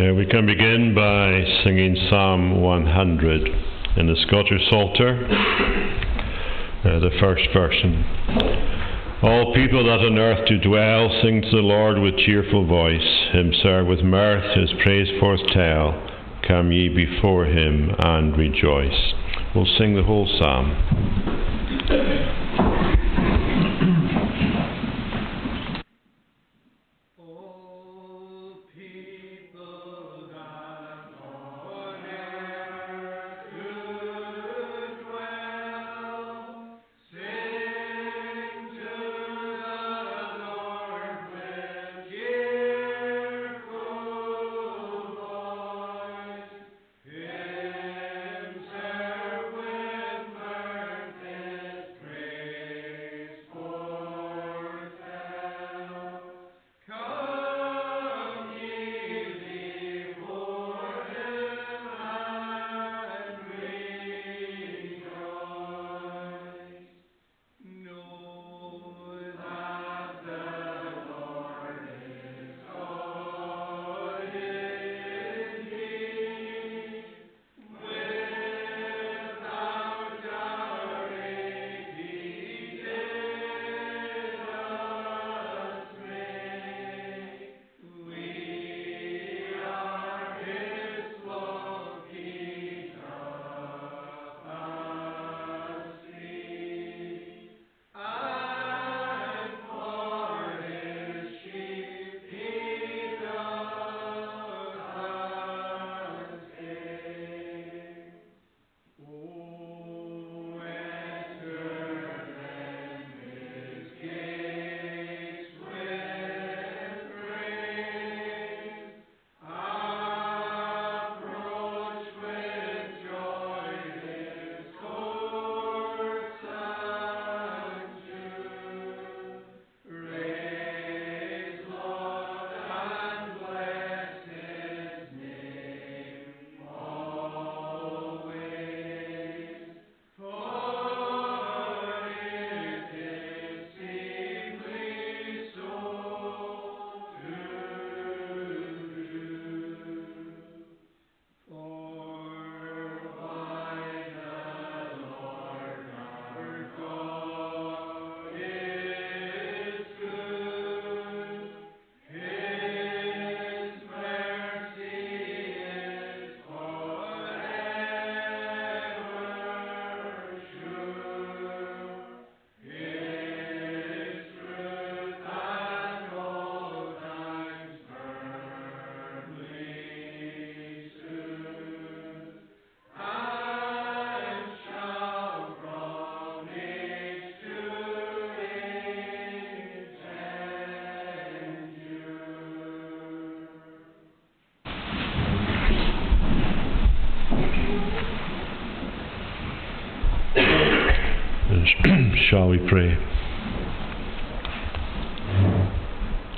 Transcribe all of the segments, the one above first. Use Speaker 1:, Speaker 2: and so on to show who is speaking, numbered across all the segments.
Speaker 1: Uh, we can begin by singing Psalm 100 in the Scottish Psalter, uh, the first version. All people that on earth do dwell, sing to the Lord with cheerful voice. Him serve with mirth, his praise forth tell. Come ye before him and rejoice. We'll sing the whole psalm. Shall we pray?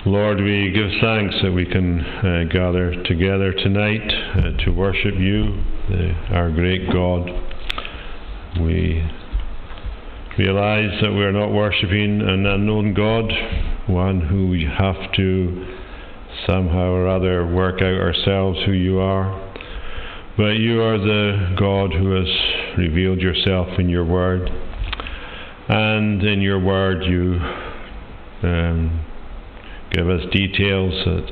Speaker 1: Lord, we give thanks that we can uh, gather together tonight uh, to worship you, uh, our great God. We realize that we are not worshipping an unknown God, one who we have to somehow or other work out ourselves who you are. But you are the God who has revealed yourself in your word. And in your word, you um, give us details that,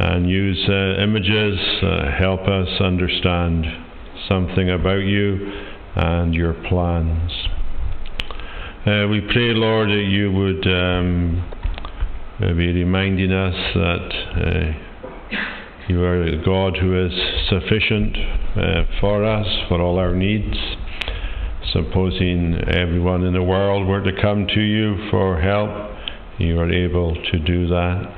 Speaker 1: and use uh, images, uh, help us understand something about you and your plans. Uh, we pray, Lord, that you would um, be reminding us that uh, you are a God who is sufficient uh, for us, for all our needs supposing everyone in the world were to come to you for help, you are able to do that.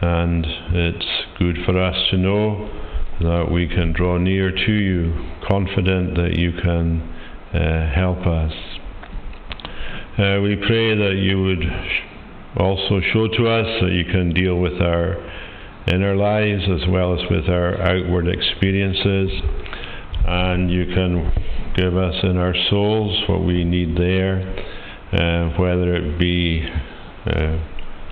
Speaker 1: And it's good for us to know that we can draw near to you, confident that you can uh, help us. Uh, we pray that you would also show to us that you can deal with our inner lives as well as with our outward experiences, and you can give us in our souls what we need there, uh, whether it be uh,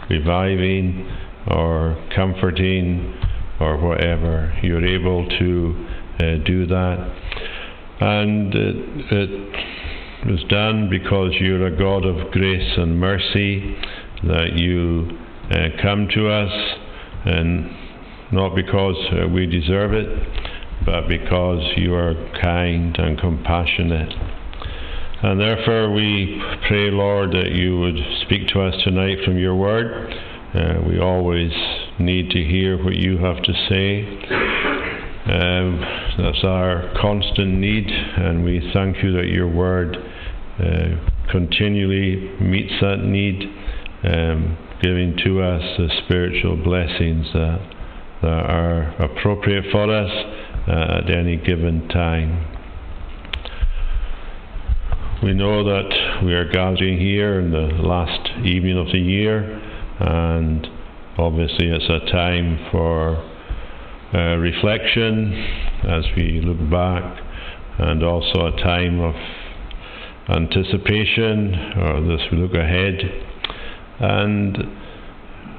Speaker 1: reviving or comforting
Speaker 2: or whatever. You're able to uh, do that. And it, it was done because you're a God of grace and mercy, that you uh, come to us, and not because we deserve it, but because you are kind and compassionate. And therefore, we pray, Lord, that you would speak to us tonight from your word. Uh, we always need to hear what you have to say. Um, that's our constant need, and we thank you that your word uh, continually meets that need, um, giving to us the spiritual blessings that, that are appropriate for us uh, at any given time. We know that we are gathering here in the last evening of the year, and obviously it's a time for uh, reflection as we look back, and also a time of anticipation, or we look ahead. And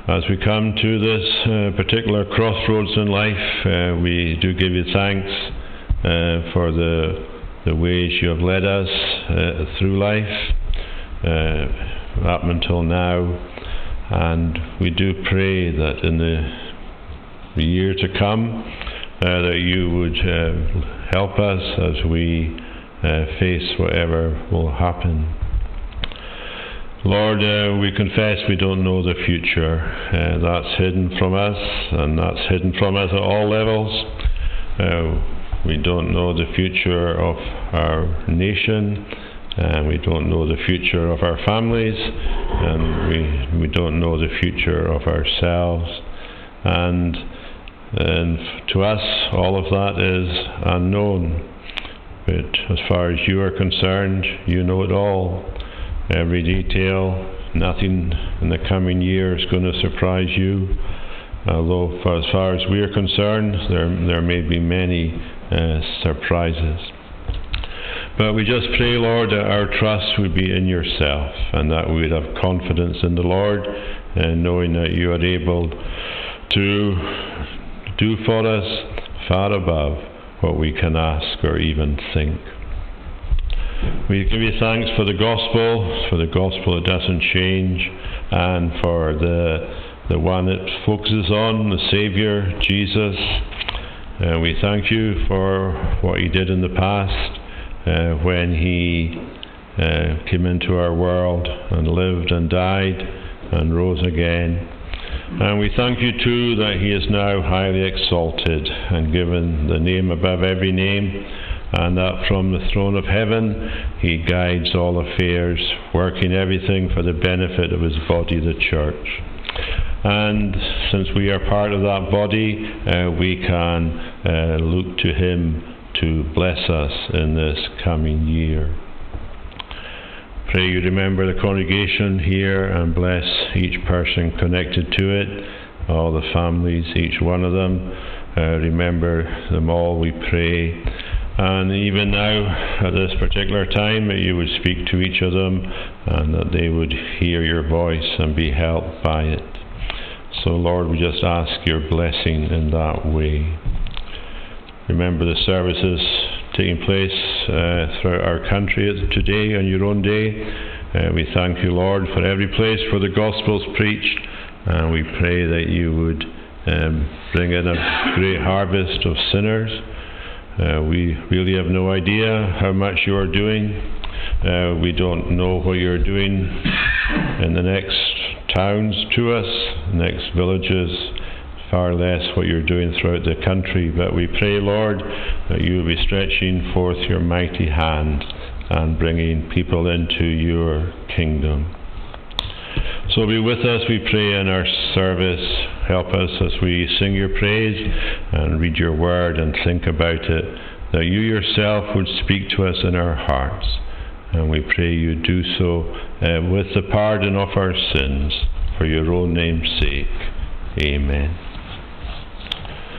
Speaker 2: as we come to this uh, particular crossroads in life, uh, we do give you thanks uh, for the the ways you have led us uh, through life uh, up until now. And we do pray that in the, year to come, uh, that you would help us as we face whatever will happen. Lord, uh, we confess we don't know the future. that's hidden from us, and that's hidden from us at all levels. We don't know the future of our nation, and we don't know the future of our families, and we, we don't know the future of ourselves. And, and to us, all of that is unknown. But as far as you are concerned, you know it all. Every detail, nothing in the coming year is going to surprise you. Although, as far as we are concerned, there, there may be many uh, surprises. But we just pray, Lord, that our trust would be in yourself and that we would have confidence in the Lord and knowing that you are able to do for us far above what we can ask or even think. We give you thanks for the gospel, for the gospel that doesn't change, and for the, the one it focuses on, the Saviour, Jesus uh, we thank you for what He did in the past uh, when He uh, came into our world and lived and died and rose again. And we thank you too that He is now highly exalted and given the name above every name, and that from the throne of heaven He guides all affairs, working everything for the benefit of His body, the church. And since we are part of that body, uh, we can uh, look to Him to bless us in this coming year. Pray you remember the congregation here and bless each person connected to it, all the families, each one of them. Uh, remember them all, we pray. And even now, at this particular time, that you would speak to each of them and that they would hear your voice and be helped by it. So, Lord, we just ask your blessing in that way. Remember the services taking place uh, throughout our country today on your own day. Uh, we thank you, Lord, for every place where the gospel is preached, and we pray that you would um, bring in a great harvest of sinners. Uh, we really have no idea how much you are doing. Uh, we don't know what you're doing in the next towns to us, next villages, far less what you're doing throughout the country. But we pray, Lord, that you will be stretching forth your mighty hand and bringing people into your kingdom. So be with us, we pray, in our service. Help us as we sing your praise and read your word and think about it, that you yourself would speak to us in our hearts. And we pray you do so uh, with the pardon of our sins for your own name's sake. Amen.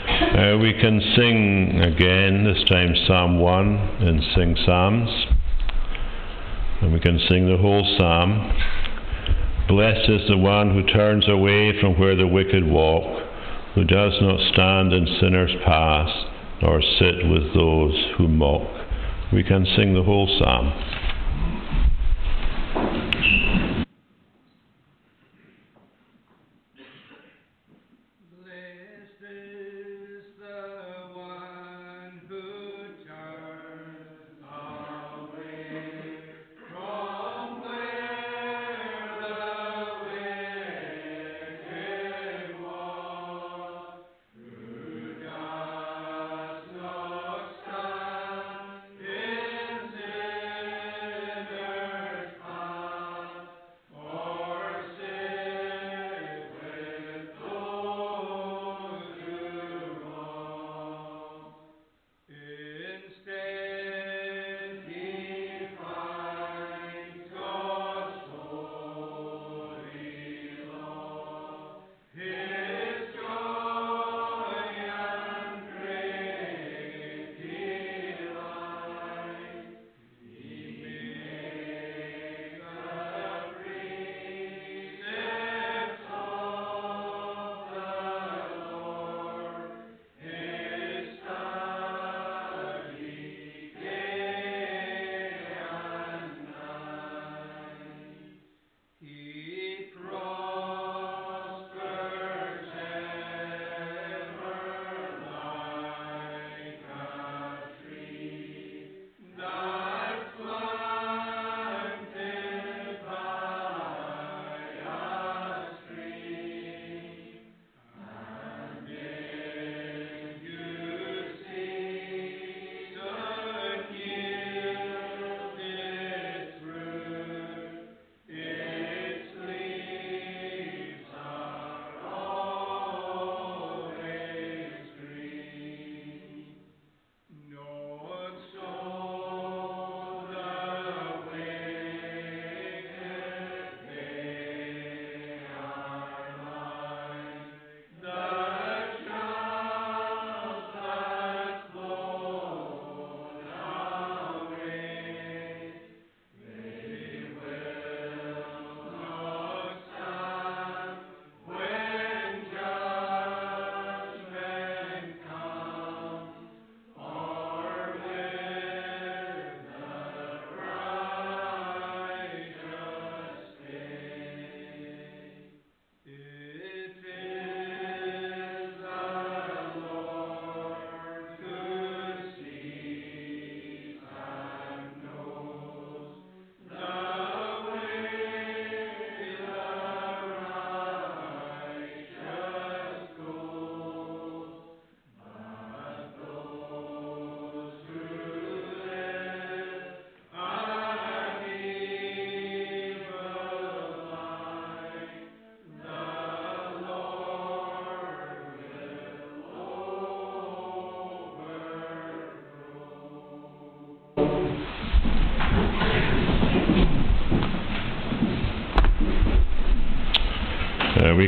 Speaker 2: Uh, we can sing again, this time Psalm 1 and sing Psalms. And we can sing the whole Psalm. Blessed is the one who turns away from where the wicked walk,
Speaker 1: who does not stand in sinners' paths, nor sit with those who mock. We can sing the whole psalm.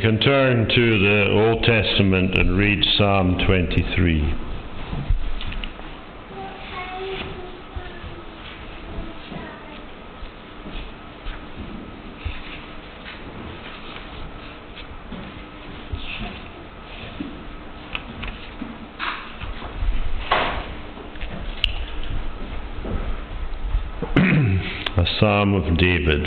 Speaker 1: We can turn to the Old Testament and read Psalm 23. A Psalm of David.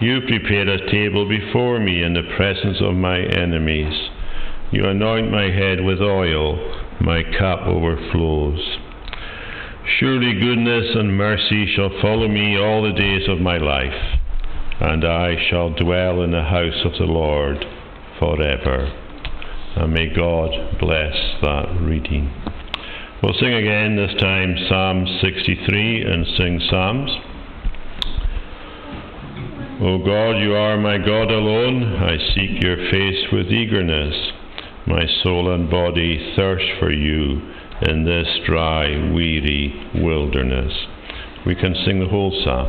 Speaker 1: You prepare a table before me in the presence of my enemies. You anoint my head with oil, my cup overflows. Surely goodness and mercy shall follow me all the days of my life, and I shall dwell in the house of the Lord forever. And may God bless that reading. We'll sing again, this time Psalm 63 and sing Psalms. O God, you are my God alone. I seek your face with eagerness. My soul and body thirst for you in this dry, weary wilderness. We can sing the whole psalm.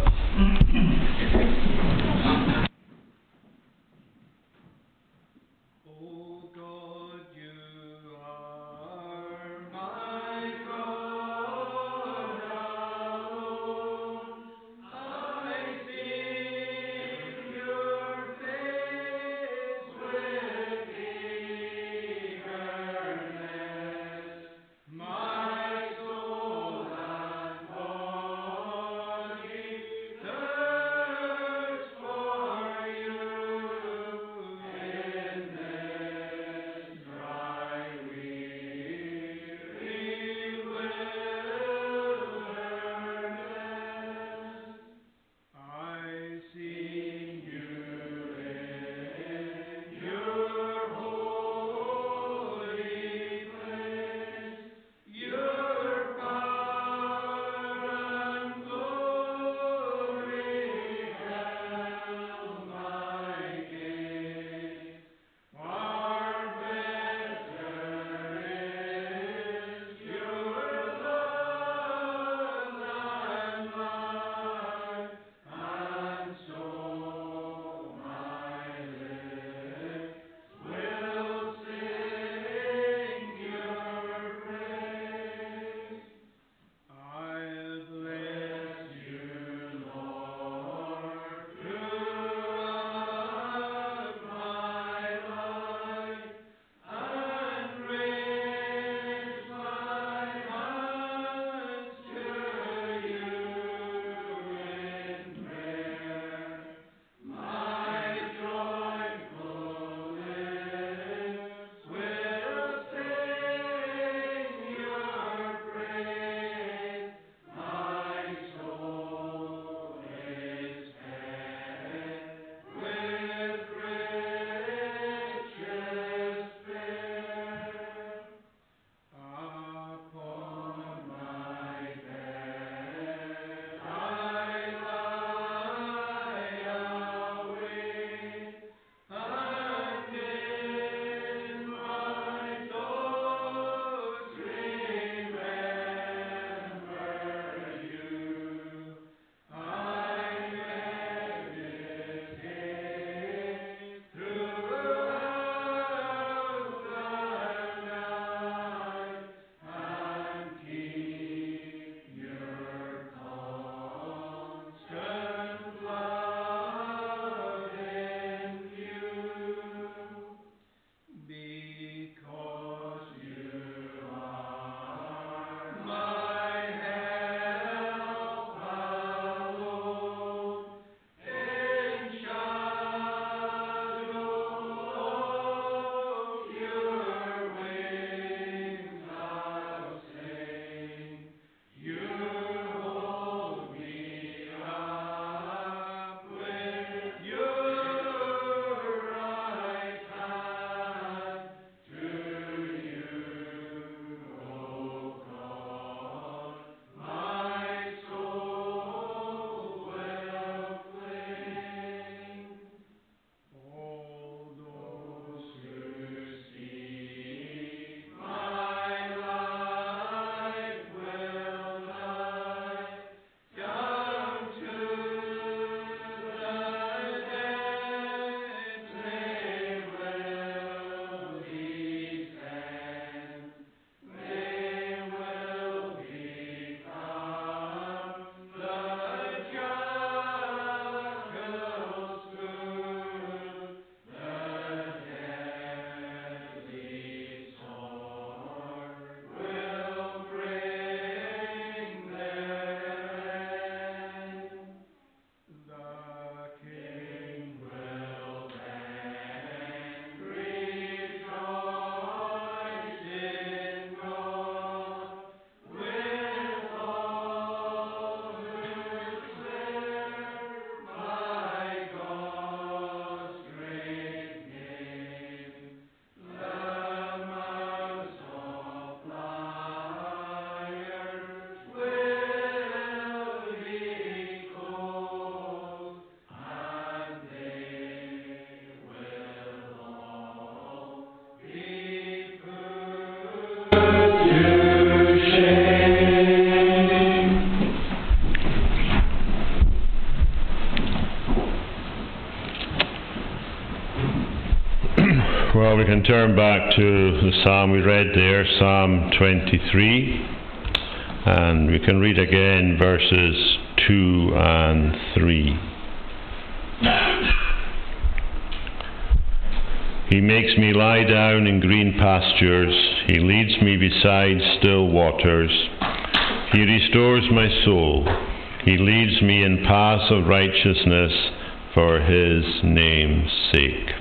Speaker 2: Can turn back to the psalm we read there, Psalm 23, and we can read again verses 2 and 3. He makes me lie down in green pastures. He leads me beside still waters. He restores my soul. He leads me in paths of righteousness for his name's sake.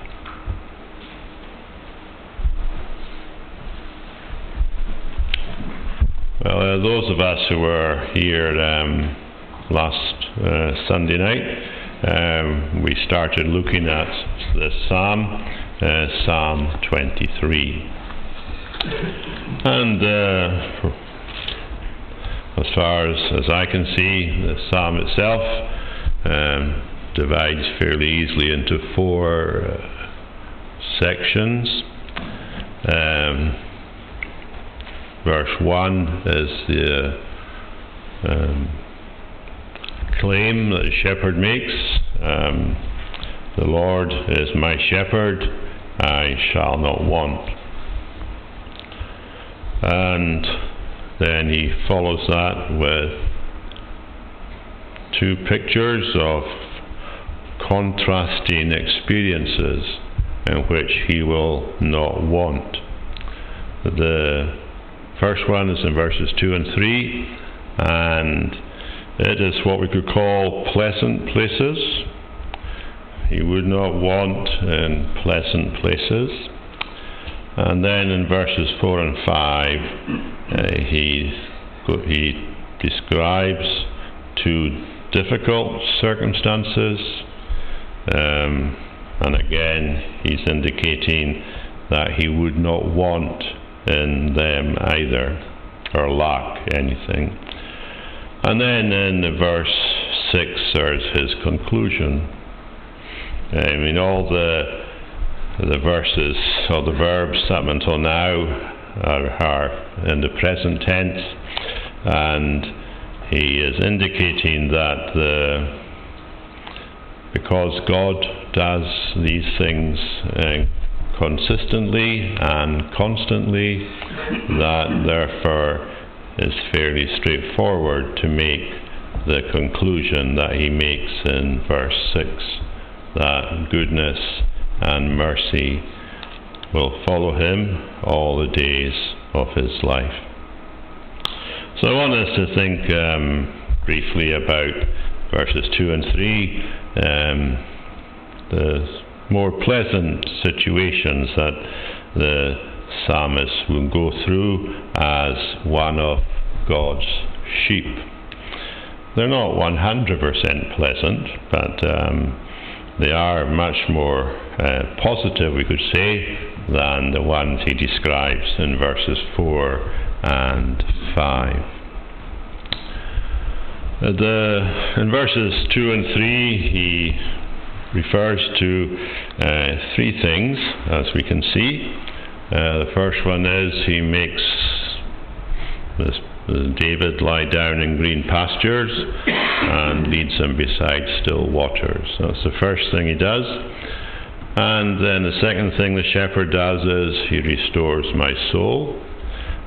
Speaker 2: Well, uh, those of us who were here um, last uh, Sunday night, um, we started looking at the Psalm, uh, Psalm 23. And uh, as far as, as I can see, the Psalm itself um, divides fairly easily into four uh, sections. Verse 1 is the um, claim that the shepherd makes um, The Lord is my shepherd, I shall not want. And then he follows that with two pictures of contrasting experiences in which he will not want. The first one is in verses 2 and 3, and it is what we could call pleasant places. He would not want in pleasant places. And then in verses 4 and 5, uh, he, he describes two difficult circumstances um, and again, he's indicating that he would not want in them either, or lack anything. And then in verse 6, there's his conclusion. I mean, all the the verses or the verbs up until now are, are in the present tense, and he is indicating that the because God does these things uh, consistently and constantly, that therefore is fairly straightforward to make the conclusion that he makes in verse 6 that goodness and mercy will follow him all the days of his life. So I want us to think um, briefly about verses 2 and 3, um, the more pleasant situations that the psalmist will go through as one of God's sheep. They're not 100% pleasant, but um, they are much more uh, positive, we could say, than the ones he describes in verses 4 and 5. Uh, the, in verses 2 and 3, he refers to uh, three things, as we can see. Uh, the first one is he makes this, David lie down in green pastures and leads him beside still waters. That's the first thing he does. And then the second thing the shepherd does is he restores my soul.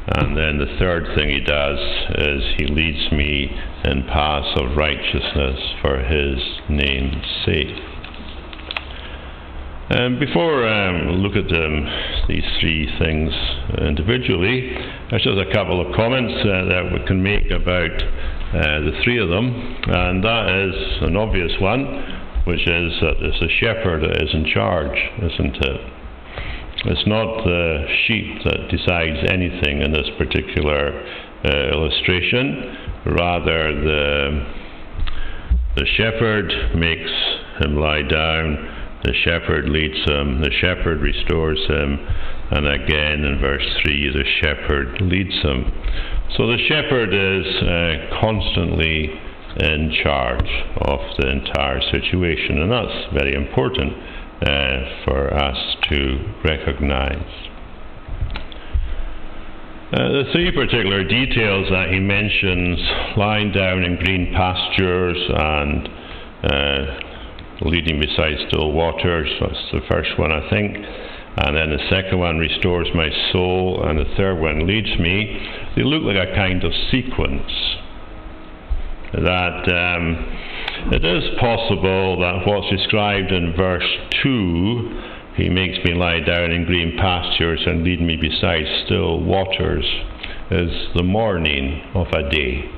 Speaker 2: And then the third thing he does is he leads me in paths of righteousness for his name's sake. Um, before um, we look at um, these three things individually, there's just a couple of comments uh, that we can make about uh, the three of them, and that is an obvious one, which is that it's the shepherd that is in charge, isn't it? It's not the sheep that decides anything in this particular uh, illustration. Rather, the, the shepherd makes him lie down, the shepherd leads him, the shepherd restores him, and again in verse 3, the shepherd leads him. So the shepherd is uh, constantly in charge of the entire situation, and that's very important uh, for us to recognize. Uh, the three particular details that he mentions lying down in green pastures and uh, leading beside still waters, that's the first one, I think. and then the second one restores my soul, and the third one leads me, they look like a kind of sequence. That um, it is possible that what's described in verse 2, he makes me lie down in green pastures and lead me beside still waters, is the morning of a day.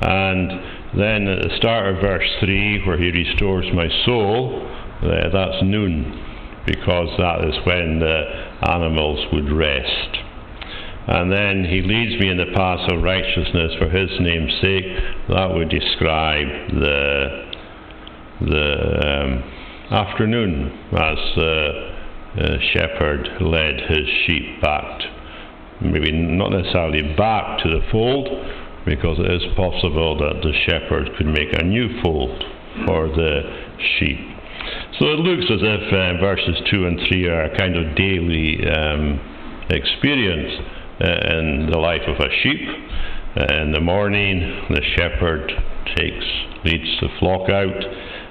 Speaker 2: And then at the start of verse 3, where he restores my soul, uh, that's noon, because that is when the animals would rest. And then he leads me in the paths of righteousness for his name's sake. That would describe the, the um, afternoon as the uh, shepherd led his sheep back, maybe not necessarily back to the fold, because it is possible that the shepherd could make a new fold for the sheep. So it looks as if uh, verses 2 and 3 are a kind of daily um, experience uh, in the life of a sheep. Uh, in the morning, the shepherd takes, leads the flock out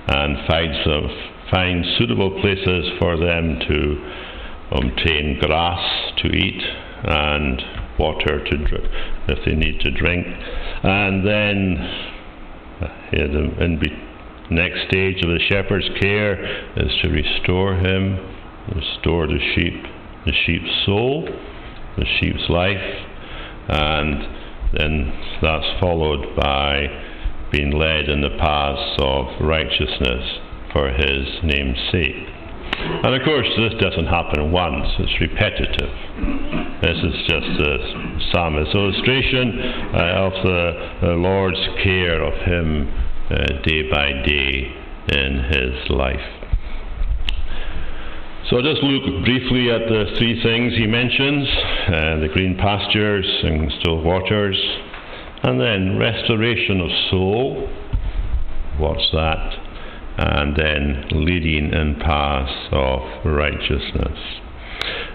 Speaker 2: and finds, them, finds suitable places for them to obtain grass to eat and water to drink if they need to drink. And then uh, yeah, the in be- next stage of the shepherd's care is to restore him, restore the sheep, the sheep's soul, the sheep's life, and then that's followed by being led in the paths of righteousness for his name's sake. And of course, this doesn't happen once, it's repetitive. This is just a psalmist's illustration uh, of the, the, Lord's care of him uh, day by day in his life. So just look briefly at the three things he mentions uh, the green pastures and still waters, and then restoration of soul. What's that? And then leading in paths of righteousness.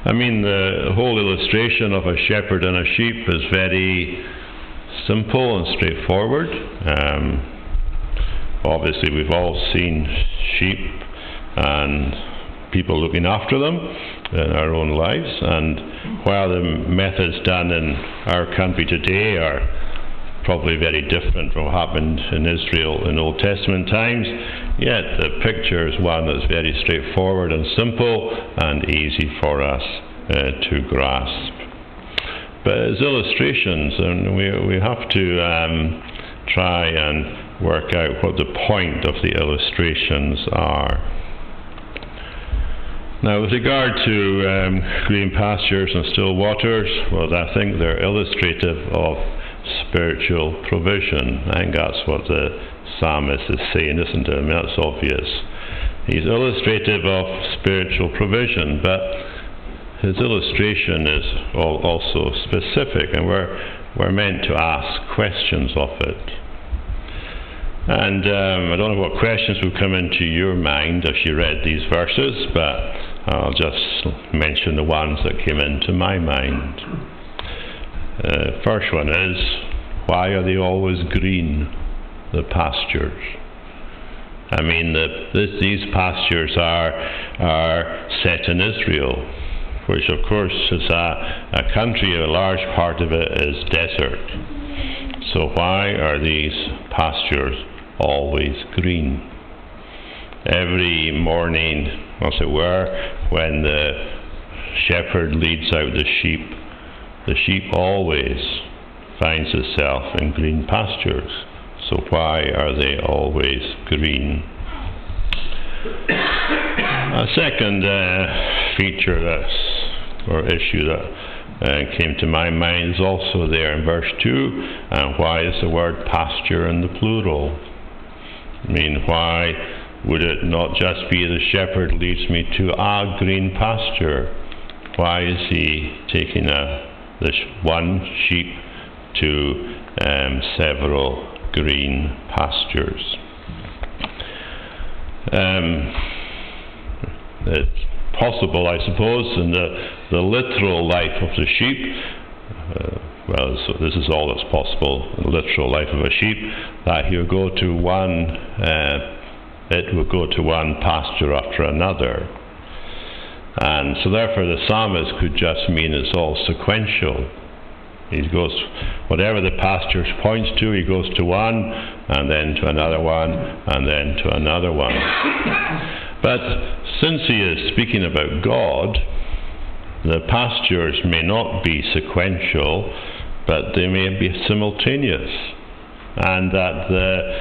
Speaker 2: I mean, the whole illustration of a shepherd and a sheep is very simple and straightforward. Um, obviously, we've all seen sheep and people looking after them in our own lives, and while the methods done in our country today are probably very different from what happened in Israel in Old Testament times, yet the picture is one that's very straightforward and simple and easy for us uh, to grasp. But as illustrations, and we, we have to um, try and work out what the point of the illustrations are. Now, with regard to um, green pastures and still waters, well, I think they're illustrative of spiritual provision. I think that's what the psalmist is saying, isn't it? I mean, that's obvious. He's illustrative of spiritual provision, but his illustration is also specific, and we're, we're meant to ask questions of it. And um, I don't know what questions will come into your mind as you read these verses, but I'll just mention the ones that came into my mind. Uh, first one is why are they always green, the pastures? I mean, the, this, these pastures are, are set in Israel, which of course is a, a country, a large part of it is desert. So, why are these pastures always green? Every morning, as it were, when the shepherd leads out the sheep, the sheep always finds itself in green pastures. So why are they always green? A second uh, feature that's, or issue that uh, came to my mind is also there in verse 2. And why is the word pasture in the plural? I mean, why would it not just be the shepherd leads me to a green pasture? Why is he taking a this one sheep to um, several green pastures. Um, it's possible, I suppose, in the, the literal life of the sheep. Uh, well, so this is all that's possible in the literal life of a sheep, that he'll go to one, uh, it will go to one pasture after another. And so, therefore, the psalmist could just mean it's all sequential. He goes, whatever the pastures points to, he goes to one, and then to another one, and then to another one. But since he is speaking about God, the pastures may not be sequential, but they may be simultaneous. And that the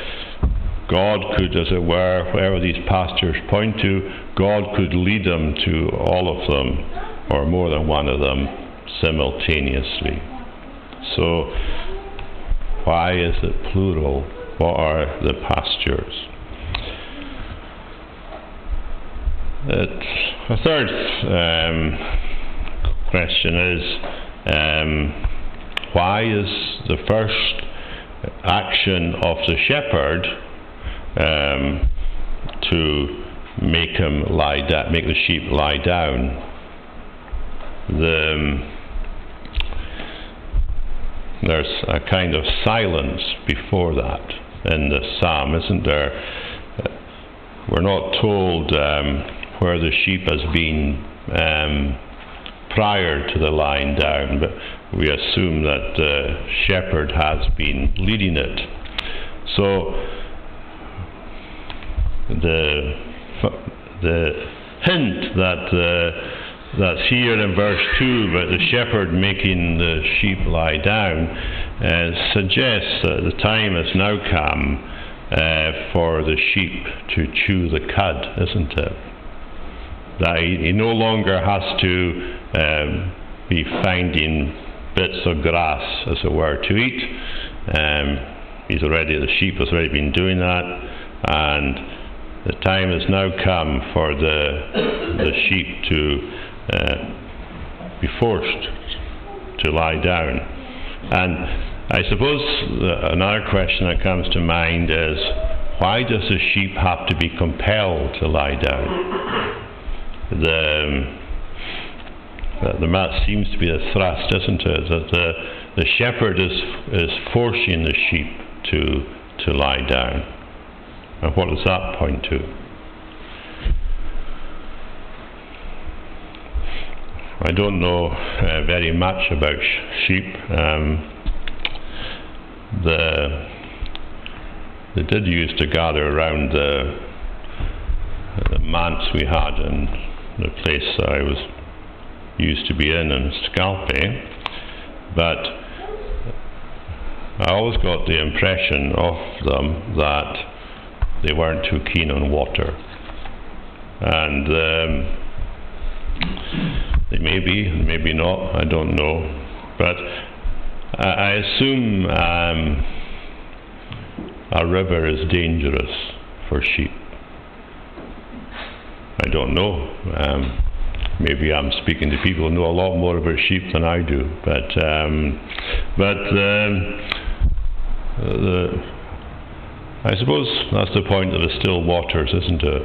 Speaker 2: God could, as it were, wherever these pastures point to, God could lead them to all of them, or more than one of them, simultaneously. So, why is it plural? What are the pastures? It's, a third um, question is um, why is the first action of the shepherd um, to make him lie down, make the sheep lie down. The, um, there's a kind of silence before that in the psalm, isn't there? We're not told um, where the sheep has been um, prior to the lying down, but we assume that the shepherd has been leading it. So the the hint that uh, that's here in verse two about the shepherd making the sheep lie down uh, suggests that the time has now come uh, for the sheep to chew the cud, isn't it? That he, he no longer has to um, be finding bits of grass, as it were, to eat. Um, he's already the sheep has already been doing that, and the time has now come for the, the sheep to uh, be forced to lie down. And I suppose another question that comes to mind is why does the sheep have to be compelled to lie down? The, the, that seems to be a thrust, isn't it? That the, the shepherd is, is forcing the sheep to, to lie down. And what does that point to? I don't know uh, very much about sh- sheep. Um, the, they did used to gather around the, the manse we had in the place I was used to be in in Scalpay, but I always got the impression of them that they weren't too keen on water. And um, they may be, maybe not, I don't know. But I, I assume um, a river is dangerous for sheep. I don't know. Um, maybe I'm speaking to people who know a lot more about sheep than I do. But um, but um, the I suppose that's the point of the still waters, isn't it?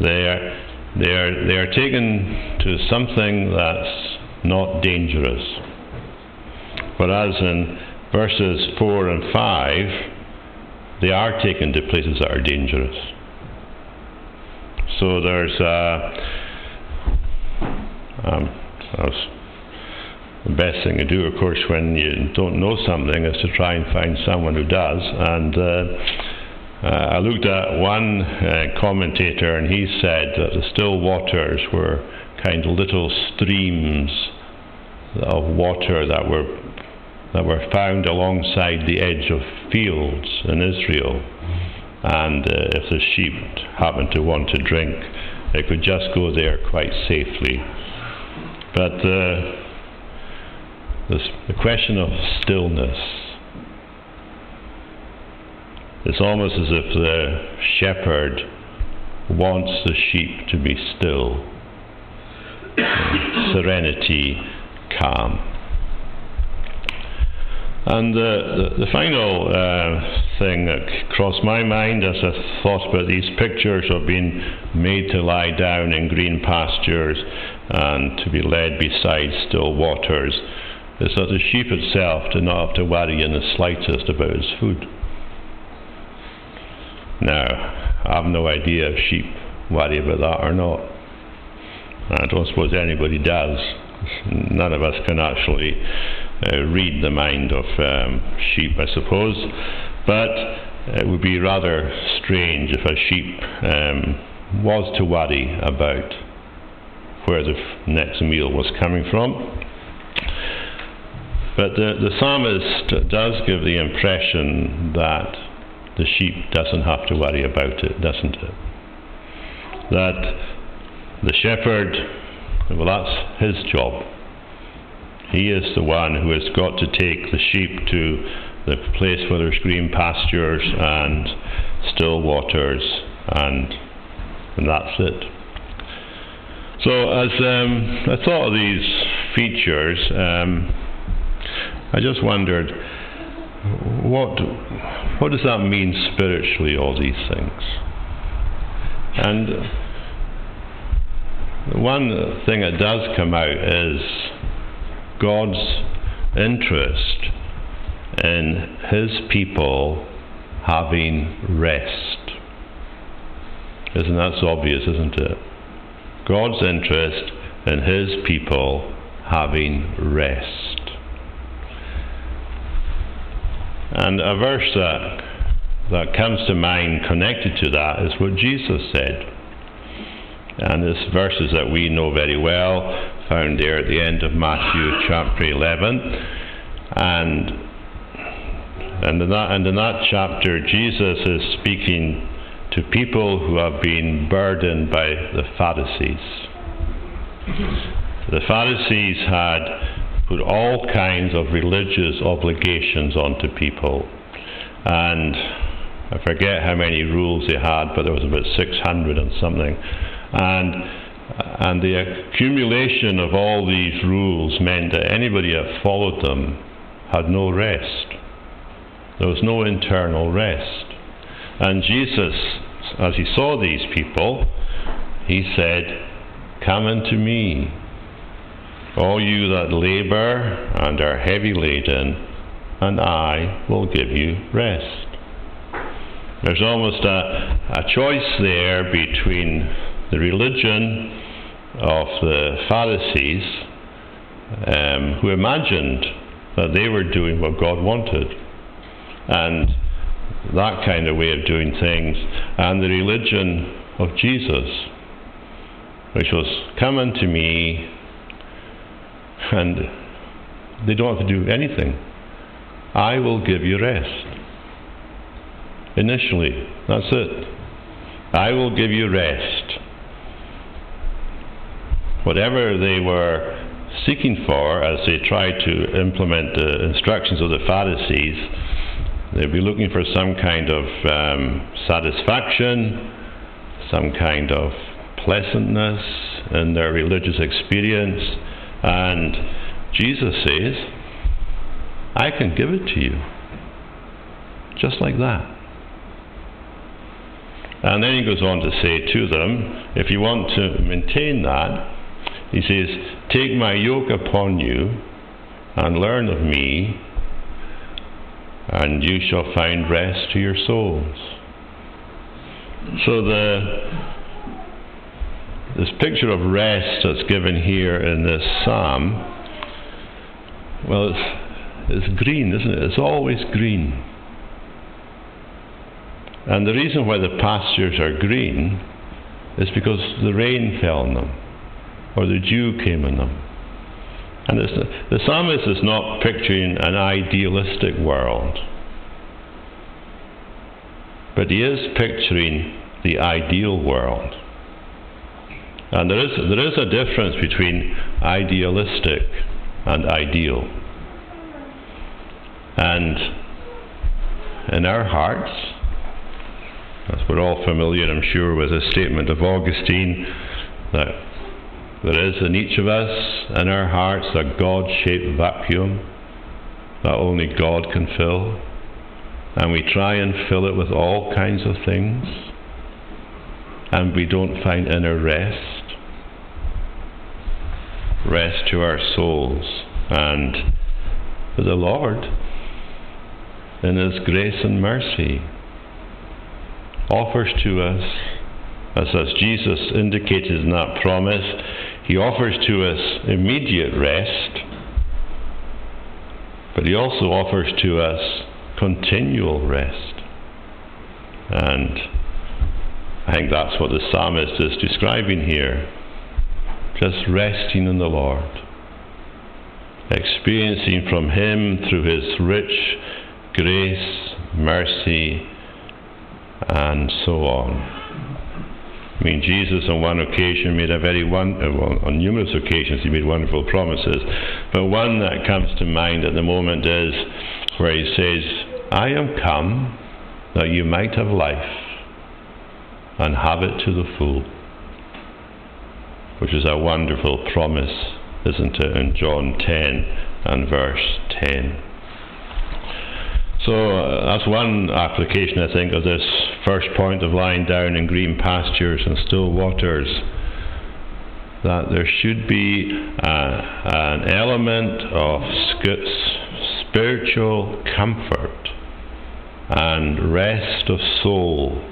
Speaker 2: They are, they are, they are taken to something that's not dangerous. Whereas in verses 4 and 5, they are taken to places that are dangerous. So there's a. Um, the best thing to do, of course, when you don't know something is to try and find someone who does. And uh, uh, I looked at one uh, commentator, and he said that the still waters were kind of little streams of water that were that were found alongside the edge of fields in Israel. And uh, if the sheep happened to want to drink, they could just go there quite safely. But uh, this, the question of stillness. It's almost as if the shepherd wants the sheep to be still, serenity, calm. And the, the, final uh, thing that crossed my mind as I thought about these pictures of being made to lie down in green pastures and to be led beside still waters is that the sheep itself did not have to worry in the slightest about its food. Now, I have no idea if sheep worry about that or not. I don't suppose anybody does. None of us can actually uh, read the mind of um, sheep, I suppose. But it would be rather strange if a sheep um, was to worry about where the next meal was coming from. But the, the psalmist does give the impression that the sheep doesn't have to worry about it, doesn't it? That the shepherd, well, that's his job. He is the one who has got to take the sheep to the place where there's green pastures and still waters, and, and that's it. So, as um, I thought of these features, um, I just wondered what what does that mean spiritually? All these things, and one thing that does come out is God's interest in His people having rest. Isn't that so obvious, isn't it? God's interest in His people having rest. And a verse that, that comes to mind connected to that is what Jesus said. And this verses that we know very well, found there at the end of Matthew chapter 11. And, and, in, that, and in that chapter, Jesus is speaking to people who have been burdened by the Pharisees. The Pharisees had put all kinds of religious obligations onto people. And I forget how many rules they had, but there was about 600 and something. And, and the accumulation of all these rules meant that anybody that followed them had no rest. There was no internal rest. And Jesus as he saw these people, he said, Come unto me, all you that labour and are heavy laden, and I will give you rest. There's almost a, a choice there between the religion of the Pharisees, um, who imagined that they were doing what God wanted, and that kind of way of doing things, and the religion of Jesus, which was, Come unto me, and they don't have to do anything. I will give you rest. Initially, that's it. I will give you rest. Whatever they were seeking for as they tried to implement the instructions of the Pharisees, They'll be looking for some kind of um, satisfaction, some kind of pleasantness in their religious experience. And Jesus says, I can give it to you. Just like that. And then he goes on to say to them, if you want to maintain that, he says, Take my yoke upon you and learn of me, and you shall find rest to your souls. So the this picture of rest that's given here in this psalm, well, it's, it's green, isn't it? It's always green. And the reason why the pastures are green is because the rain fell on them, or the dew came on them. And the psalmist is not picturing an idealistic world, but he is picturing the ideal world. And there is, there is a difference between idealistic and ideal. And in our hearts, as we're all familiar, I'm sure, with the statement of Augustine that there is in each of us, in our hearts, a God shaped vacuum that only God can fill. And we try and fill it with all kinds of things, and we don't find inner rest. Rest to our souls. And the Lord, in His grace and mercy, offers to us, as, as Jesus indicated in that promise, He offers to us immediate rest, but He also offers to us continual rest. And I think that's what the psalmist is describing here. Just resting in the Lord, experiencing from Him through His rich grace, mercy, and so on. I mean, Jesus on one occasion made a very one, uh, well, on numerous occasions he made wonderful promises, but one that comes to mind at the moment is where he says, "I am come that you might have life and have it to the full," which is a wonderful promise, isn't it? In John 10 and verse 10. So uh, that's one application, I think, of this first point of lying down in green pastures and still waters. That there should be uh, an element of spiritual comfort and rest of soul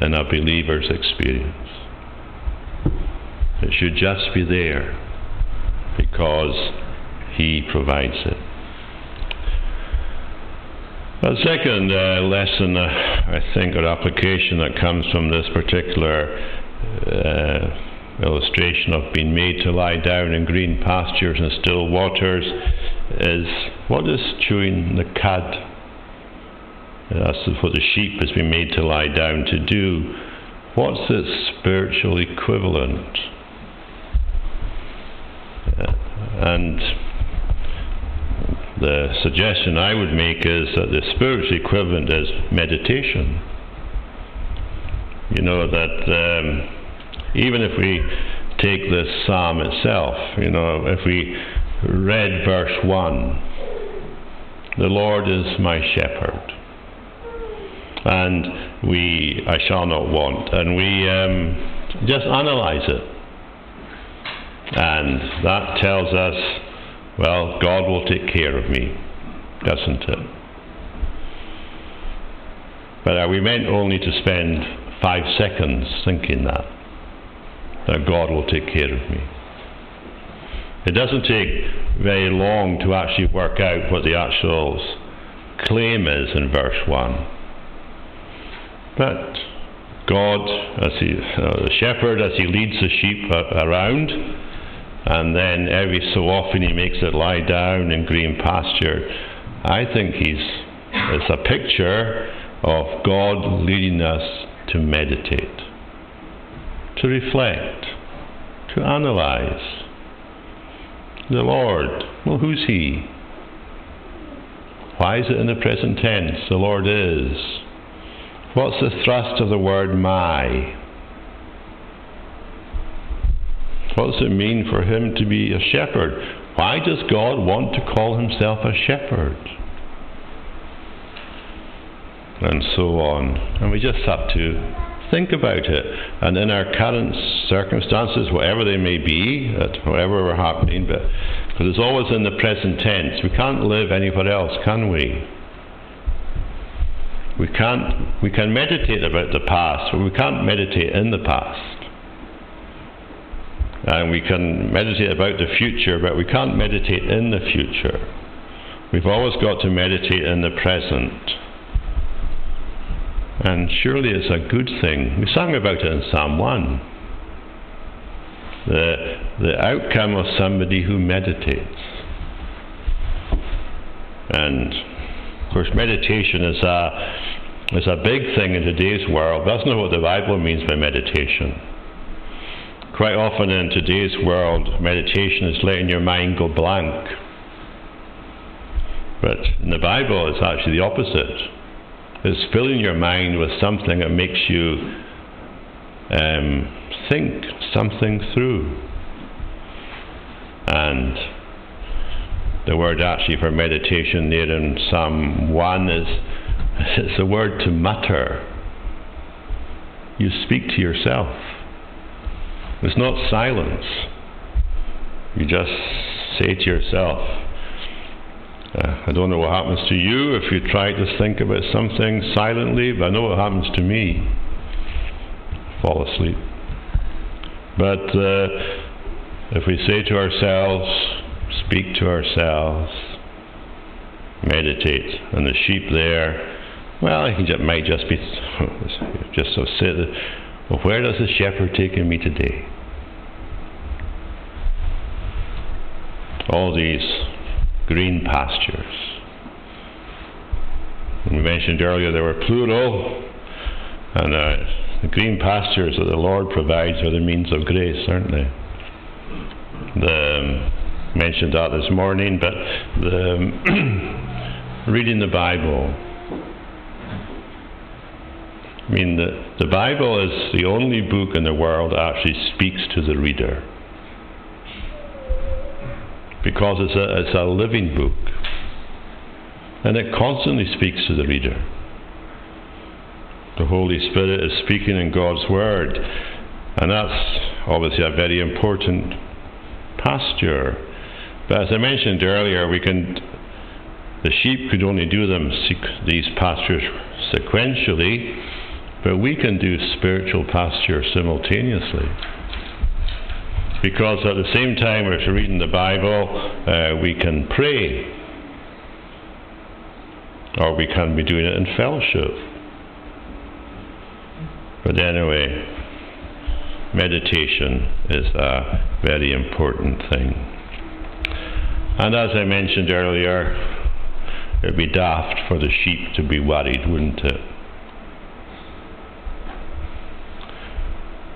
Speaker 2: in a believer's experience. It should just be there because He provides it. A second uh, lesson, uh, I think, or application that comes from this particular uh, illustration of being made to lie down in green pastures and still waters is what is chewing the cud? That's what the sheep has been made to lie down to do. What's its spiritual equivalent? And the suggestion I would make is that the spiritual equivalent is meditation. You know, that um, even if we take this psalm itself, you know, if we read verse 1, the Lord is my shepherd. And we, I shall not want. And we um, just analyze it. And that tells us well, God will take care of me, doesn't it? But are we meant only to spend five seconds thinking that? That God will take care of me. It doesn't take very long to actually work out what the actual claim is in verse 1. But God, as he, uh, the shepherd, as he leads the sheep around, and then every so often he makes it lie down in green pasture. I think he's it's a picture of God leading us to meditate, to reflect, to analyze. The Lord, well, who's He? Why is it in the present tense? The Lord is. What's the thrust of the word my? What does it mean for him to be a shepherd? Why does God want to call himself a shepherd? And so on. And we just have to think about it. And in our current circumstances, whatever they may be, at whatever we're happening, but because it's always in the present tense, we can't live anywhere else, can we? We can't. We can meditate about the past, but we can't meditate in the past. And we can meditate about the future, but we can't meditate in the future. We've always got to meditate in the present. And surely it's a good thing. We sang about it in Psalm 1. The, the outcome of somebody who meditates. And of course, meditation is a, is a big thing in today's world. That's not what the Bible means by meditation. Quite often in today's world, meditation is letting your mind go blank. But in the Bible, it's actually the opposite. It's filling your mind with something that makes you um, think something through. And the word actually for meditation there in Psalm 1 is it's the word to mutter. You speak to yourself. It's not silence. You just say to yourself, uh, I don't know what happens to you if you try to think about something silently, but I know what happens to me. Fall asleep. But uh, if we say to ourselves, speak to ourselves, meditate, and the sheep there, well, it might just be just so sit. Well, where does the shepherd taking me today? All these green pastures. We mentioned earlier they were plural, and uh, the green pastures that the Lord provides are the means of grace, aren't they? The, um, mentioned that this morning, but the, um, reading the Bible. I mean, the, the Bible is the only book in the world that actually speaks to the reader. Because it's a, it's a living book. And it constantly speaks to the reader. The Holy Spirit is speaking in God's Word. And that's obviously a very important pasture. But as I mentioned earlier, we can the sheep could only do them these pastures sequentially, but we can do spiritual pasture simultaneously. Because at the same time we're reading the Bible, uh, we can pray, or we can be doing it in fellowship. But anyway, meditation is a very important thing. And as I mentioned earlier, it'd be daft for the sheep to be worried, wouldn't it?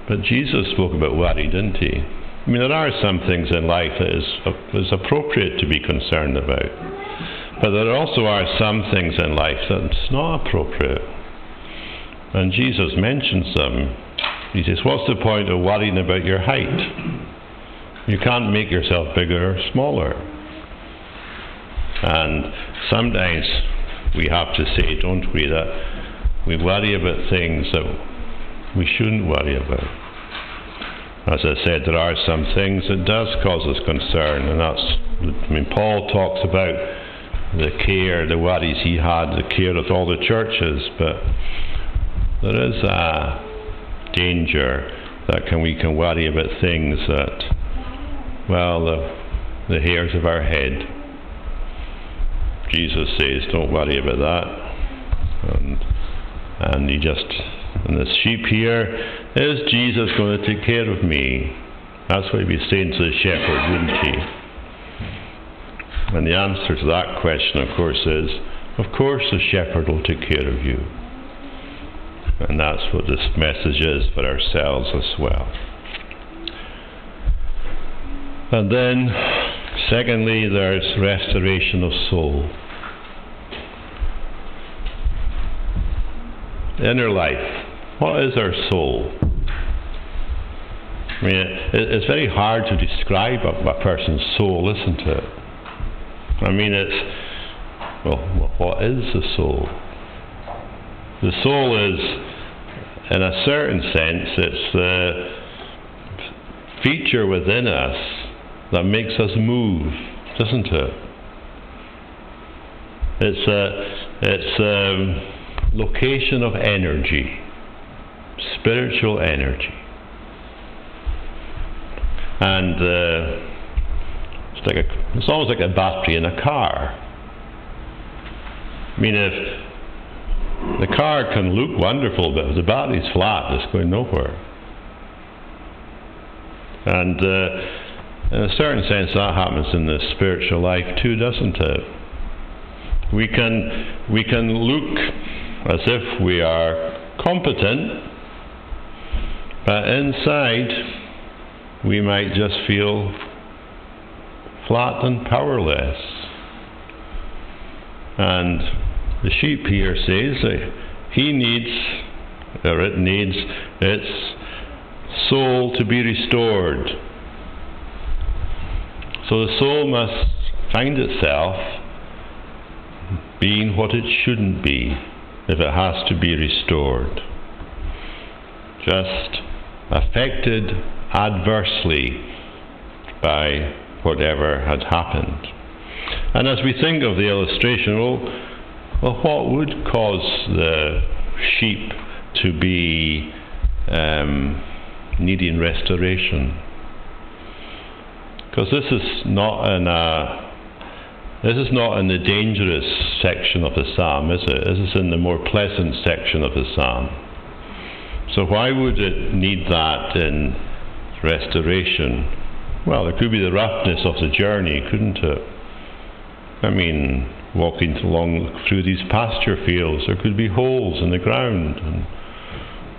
Speaker 2: But Jesus spoke about worry, didn't he? I mean, there are some things in life that is, is appropriate to be concerned about. But there also are some things in life that's not appropriate. And Jesus mentions them. He says, What's the point of worrying about your height? You can't make yourself bigger or smaller. And sometimes we have to say, don't we, that we worry about things that we shouldn't worry about. As I said, there are some things that does cause us concern, and that's, I mean, Paul talks about the care, the worries he had, the care of all the churches, but there is a danger that can, we can worry about things that, well, the, the hairs of our head. Jesus says, don't worry about that. And, and he just, and the sheep here, is Jesus going to take care of me? That's what he'd be saying to the shepherd, wouldn't he? And the answer to that question, of course, is, of course the shepherd will take care of you. And that's what this message is for ourselves as well. And then, secondly, there's restoration of soul. Inner life. What is our soul? I mean, it's very hard to describe a, a person's soul, isn't it? I mean, it's, well, what is the soul? The soul is, in a certain sense, it's the feature within us that makes us move, doesn't it? It's a, it's a location of energy, spiritual energy. And uh, it's like a, it's almost like a battery in a car. I mean, if the car can look wonderful, but if the battery's flat, it's going nowhere. And uh, in a certain sense, that happens in the spiritual life too, doesn't it? We can we can look as if we are competent, but inside we might just feel flat and powerless. And the sheep here says that he needs, or it needs, its soul to be restored. So the soul must find itself being what it shouldn't be if it has to be restored. Just affected adversely by whatever had happened. And as we think of the illustration, well, well, what would cause the sheep to be um, needing restoration? Because this is not in a this is not in the dangerous section of the psalm, is it? This is in the more pleasant section of the psalm. So why would it need that in restoration? Well, it could be the roughness of the journey, couldn't it? I mean, walking along through these pasture fields, there could be holes in the ground, and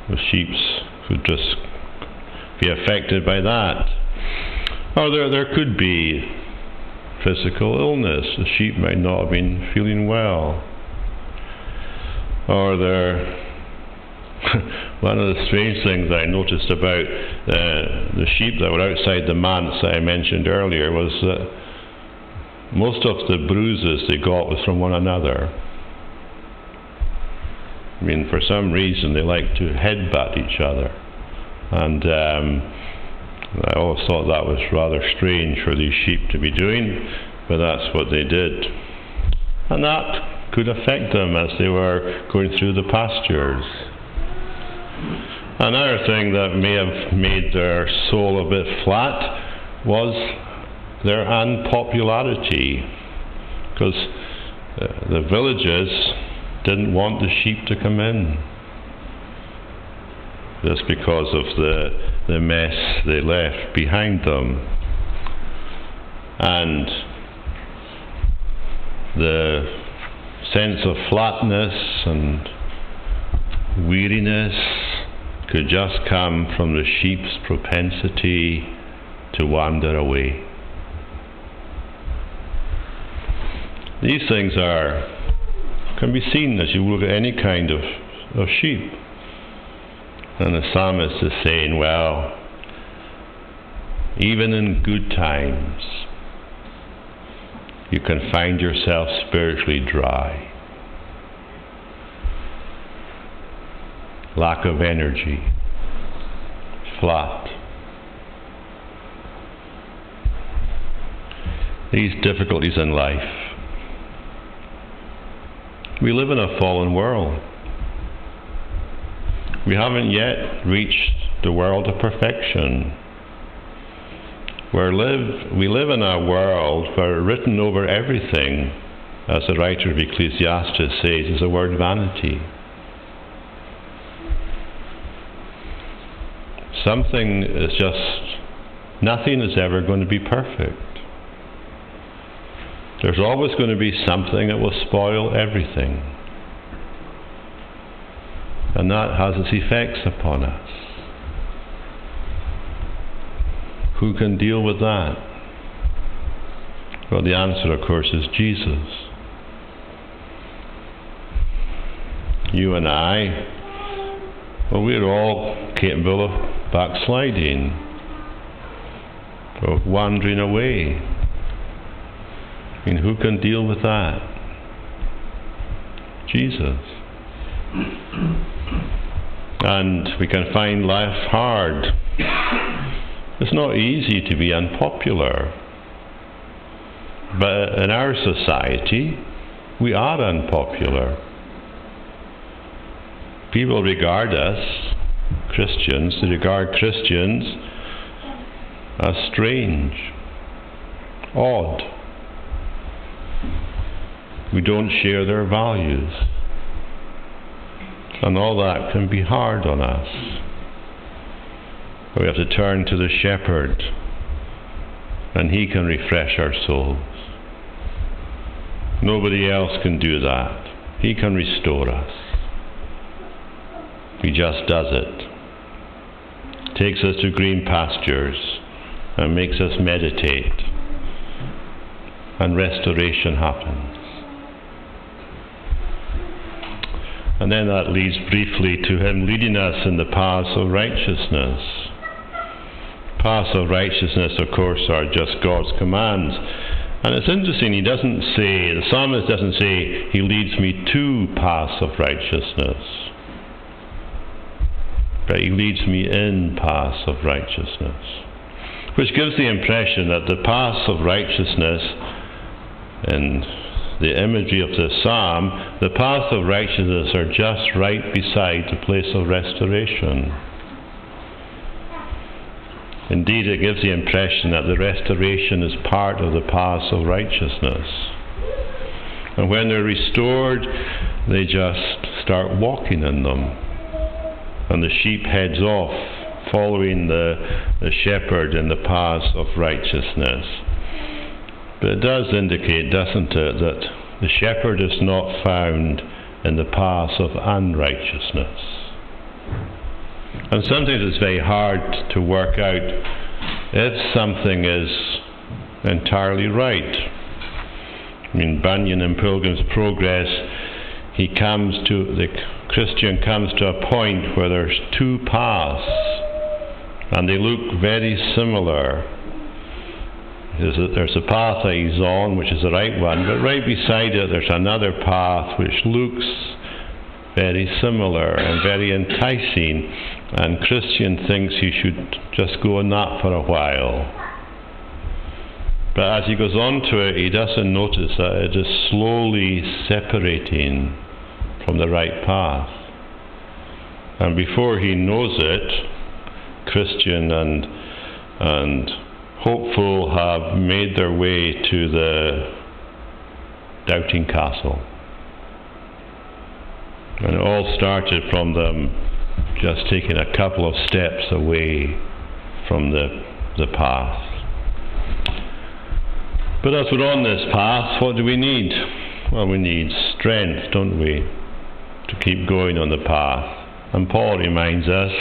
Speaker 2: the sheep could just be affected by that. Or there, there could be physical illness. The sheep might not have been feeling well. Or there, one of the strange things I noticed about uh, the sheep that were outside the manse I mentioned earlier was that most of the bruises they got was from one another. I mean, for some reason, they like to headbutt each other. And um, I always thought that was rather strange for these sheep to be doing, but that's what they did. And that could affect them as they were going through the pastures. Another thing that may have made their soul a bit flat was their unpopularity, because uh, the villagers didn't want the sheep to come in. Just because of the, the mess they left behind them. And the sense of flatness and weariness could just come from the sheep's propensity to wander away. These things are can be seen as you look at any kind of, of sheep. And the psalmist is saying, well, even in good times, you can find yourself spiritually dry. Lack of energy, flat. These difficulties in life. We live in a fallen world. We haven't yet reached the world of perfection. Where live, we live in a world where written over everything, as the writer of Ecclesiastes says, is the word vanity. Something is just, nothing is ever going to be perfect. There's always going to be something that will spoil everything. And that has its effects upon us. Who can deal with that? Well, the answer, of course, is Jesus. You and I, well, we're all capable of backsliding, or wandering away. I mean, who can deal with that? Jesus. And we can find life hard. It's not easy to be unpopular. But in our society, we are unpopular. People regard us, Christians, they regard Christians as strange, odd. We don't share their values. And all that can be hard on us. We have to turn to the shepherd, and he can refresh our souls. Nobody else can do that. He can restore us. He just does it. Takes us to green pastures and makes us meditate, and restoration happens. And then that leads briefly to Him leading us in the paths of righteousness. Paths of righteousness, of course, are just God's commands. And it's interesting, he doesn't say, the psalmist doesn't say, he leads me to paths of righteousness. But he leads me in paths of righteousness. Which gives the impression that the paths of righteousness in the imagery of the psalm, the paths of righteousness are just right beside the place of restoration. Indeed, it gives the impression that the restoration is part of the paths of righteousness. And when they're restored, they just start walking in them. And the sheep heads off, following the, the shepherd in the paths of righteousness. But it does indicate, doesn't it, that the shepherd is not found in the paths of unrighteousness. And sometimes it's very hard to work out if something is entirely right. I mean, Bunyan in Pilgrim's Progress, he comes to, the Christian comes to a point where there's two paths, and they look very similar. There's a, path that he's on, which is the right one, but right beside it there's another path which looks very similar and very enticing, and Christian thinks he should just go on that for a while. But as he goes on to it, he doesn't notice that it is slowly separating from the right path. And before he knows it, Christian and and hopeful have made their way to the doubting castle. And it all started from them just taking a couple of steps away from the, the path. But as we're on this path, what do we need? Well, we need strength, don't we, to keep going on the path. And Paul reminds us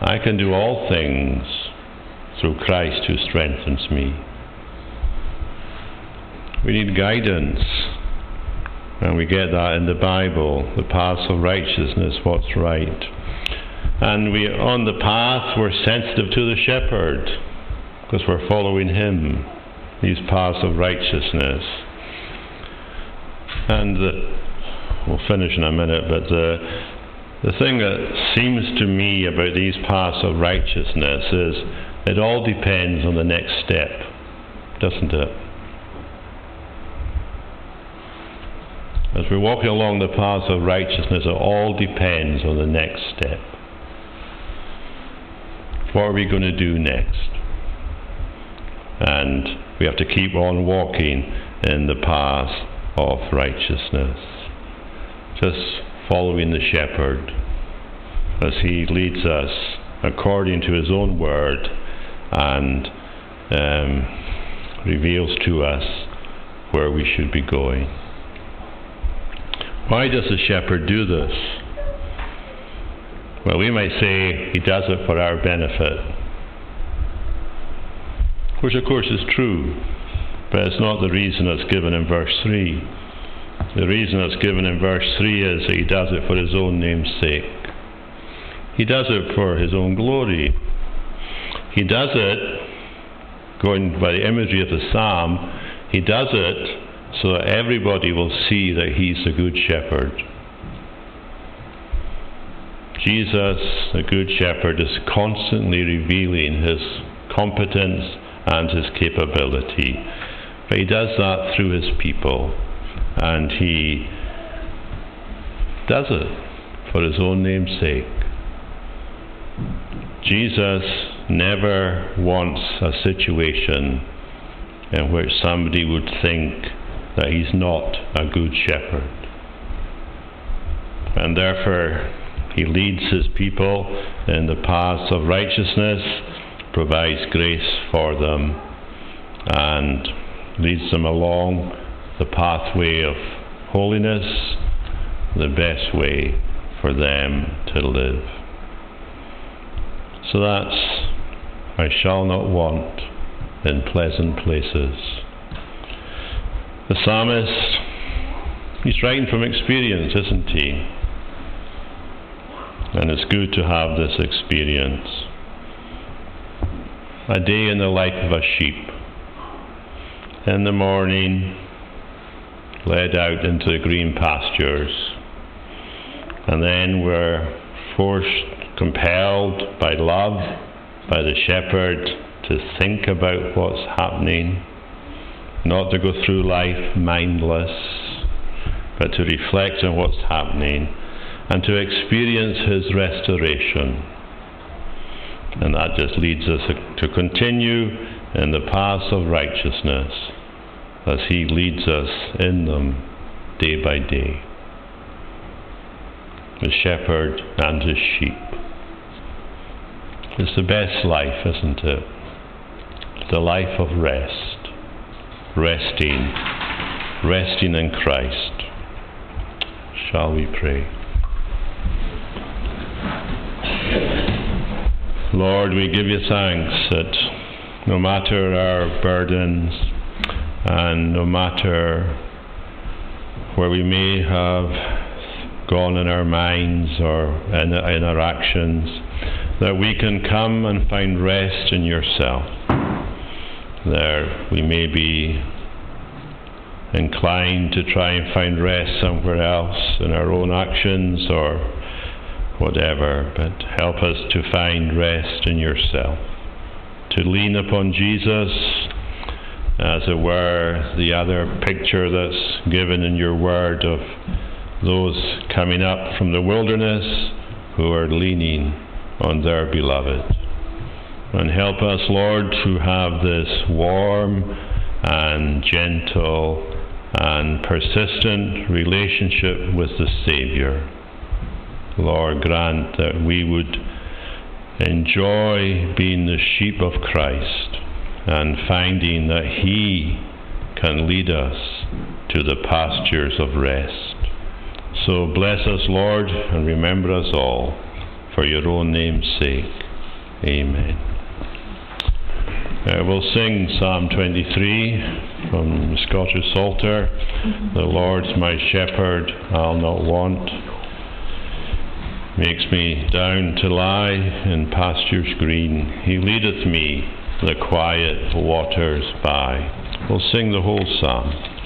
Speaker 2: I can do all things through Christ who strengthens me. We need guidance. And we get that in the Bible, the paths of righteousness, what's right. And we on the path we're sensitive to the shepherd because we're following him, these paths of righteousness. And the, we'll finish in a minute, but the the thing that seems to me about these paths of righteousness is it all depends on the next step, doesn't it? As we're walking along the paths of righteousness, it all depends on the next step. What are we going to do next? And we have to keep on walking in the path of righteousness. Just following the shepherd as he leads us according to his own word and um, reveals to us where we should be going. Why does the shepherd do this? Well, we might say he does it for our benefit, which of course is true, but it's not the reason that's given in verse 3. The reason that's given in verse 3 is that he does it for his own name's sake. He does it for his own glory. He does it, going by the imagery of the psalm, he does it so that everybody will see that he's the good shepherd. Jesus, the good shepherd, is constantly revealing his competence and his capability. But he does that through his people, and he does it for his own name's sake. Jesus never wants a situation in which somebody would think that he's not a good shepherd. And therefore, he leads his people in the paths of righteousness, provides grace for them, and leads them along the pathway of holiness, the best way for them to live. So that's, I shall not want in pleasant places. The psalmist, he's writing from experience, isn't he? And it's good to have this experience. A day in the life of a sheep. In the morning, led out into the green pastures. And then we're forced, compelled by love, by the shepherd, to think about what's happening not to go through life mindless, but to reflect on what's happening and to experience His restoration. And that just leads us to continue in the paths of righteousness as He leads us in them day by day. The shepherd and his sheep. It's the best life, isn't it? The life of rest. Resting. Resting in Christ. Shall we pray? Lord, we give you thanks that no matter our burdens and no matter where we may have gone in our minds or in, in our actions, that we can come and find rest in yourself. There we may be inclined to try and find rest somewhere else in our own actions or whatever, but help us to find rest in yourself. To lean upon Jesus, as it were, the other picture that's given in your word of those coming up from the wilderness who are leaning on their beloved. And help us, Lord, to have this warm and gentle and persistent relationship with the Saviour. Lord, grant that we would enjoy being the sheep of Christ and finding that He can lead us to the pastures of rest. So bless us, Lord, and remember us all for your own name's sake. Amen. Uh, we'll sing Psalm 23 from the Scottish Psalter. The Lord's my shepherd, I'll not want. Makes me down to lie in pastures green. He leadeth me the quiet waters by. We'll sing the whole psalm.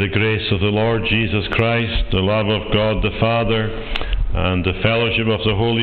Speaker 2: The grace of the Lord Jesus Christ, the love of God the Father, and the fellowship of the Holy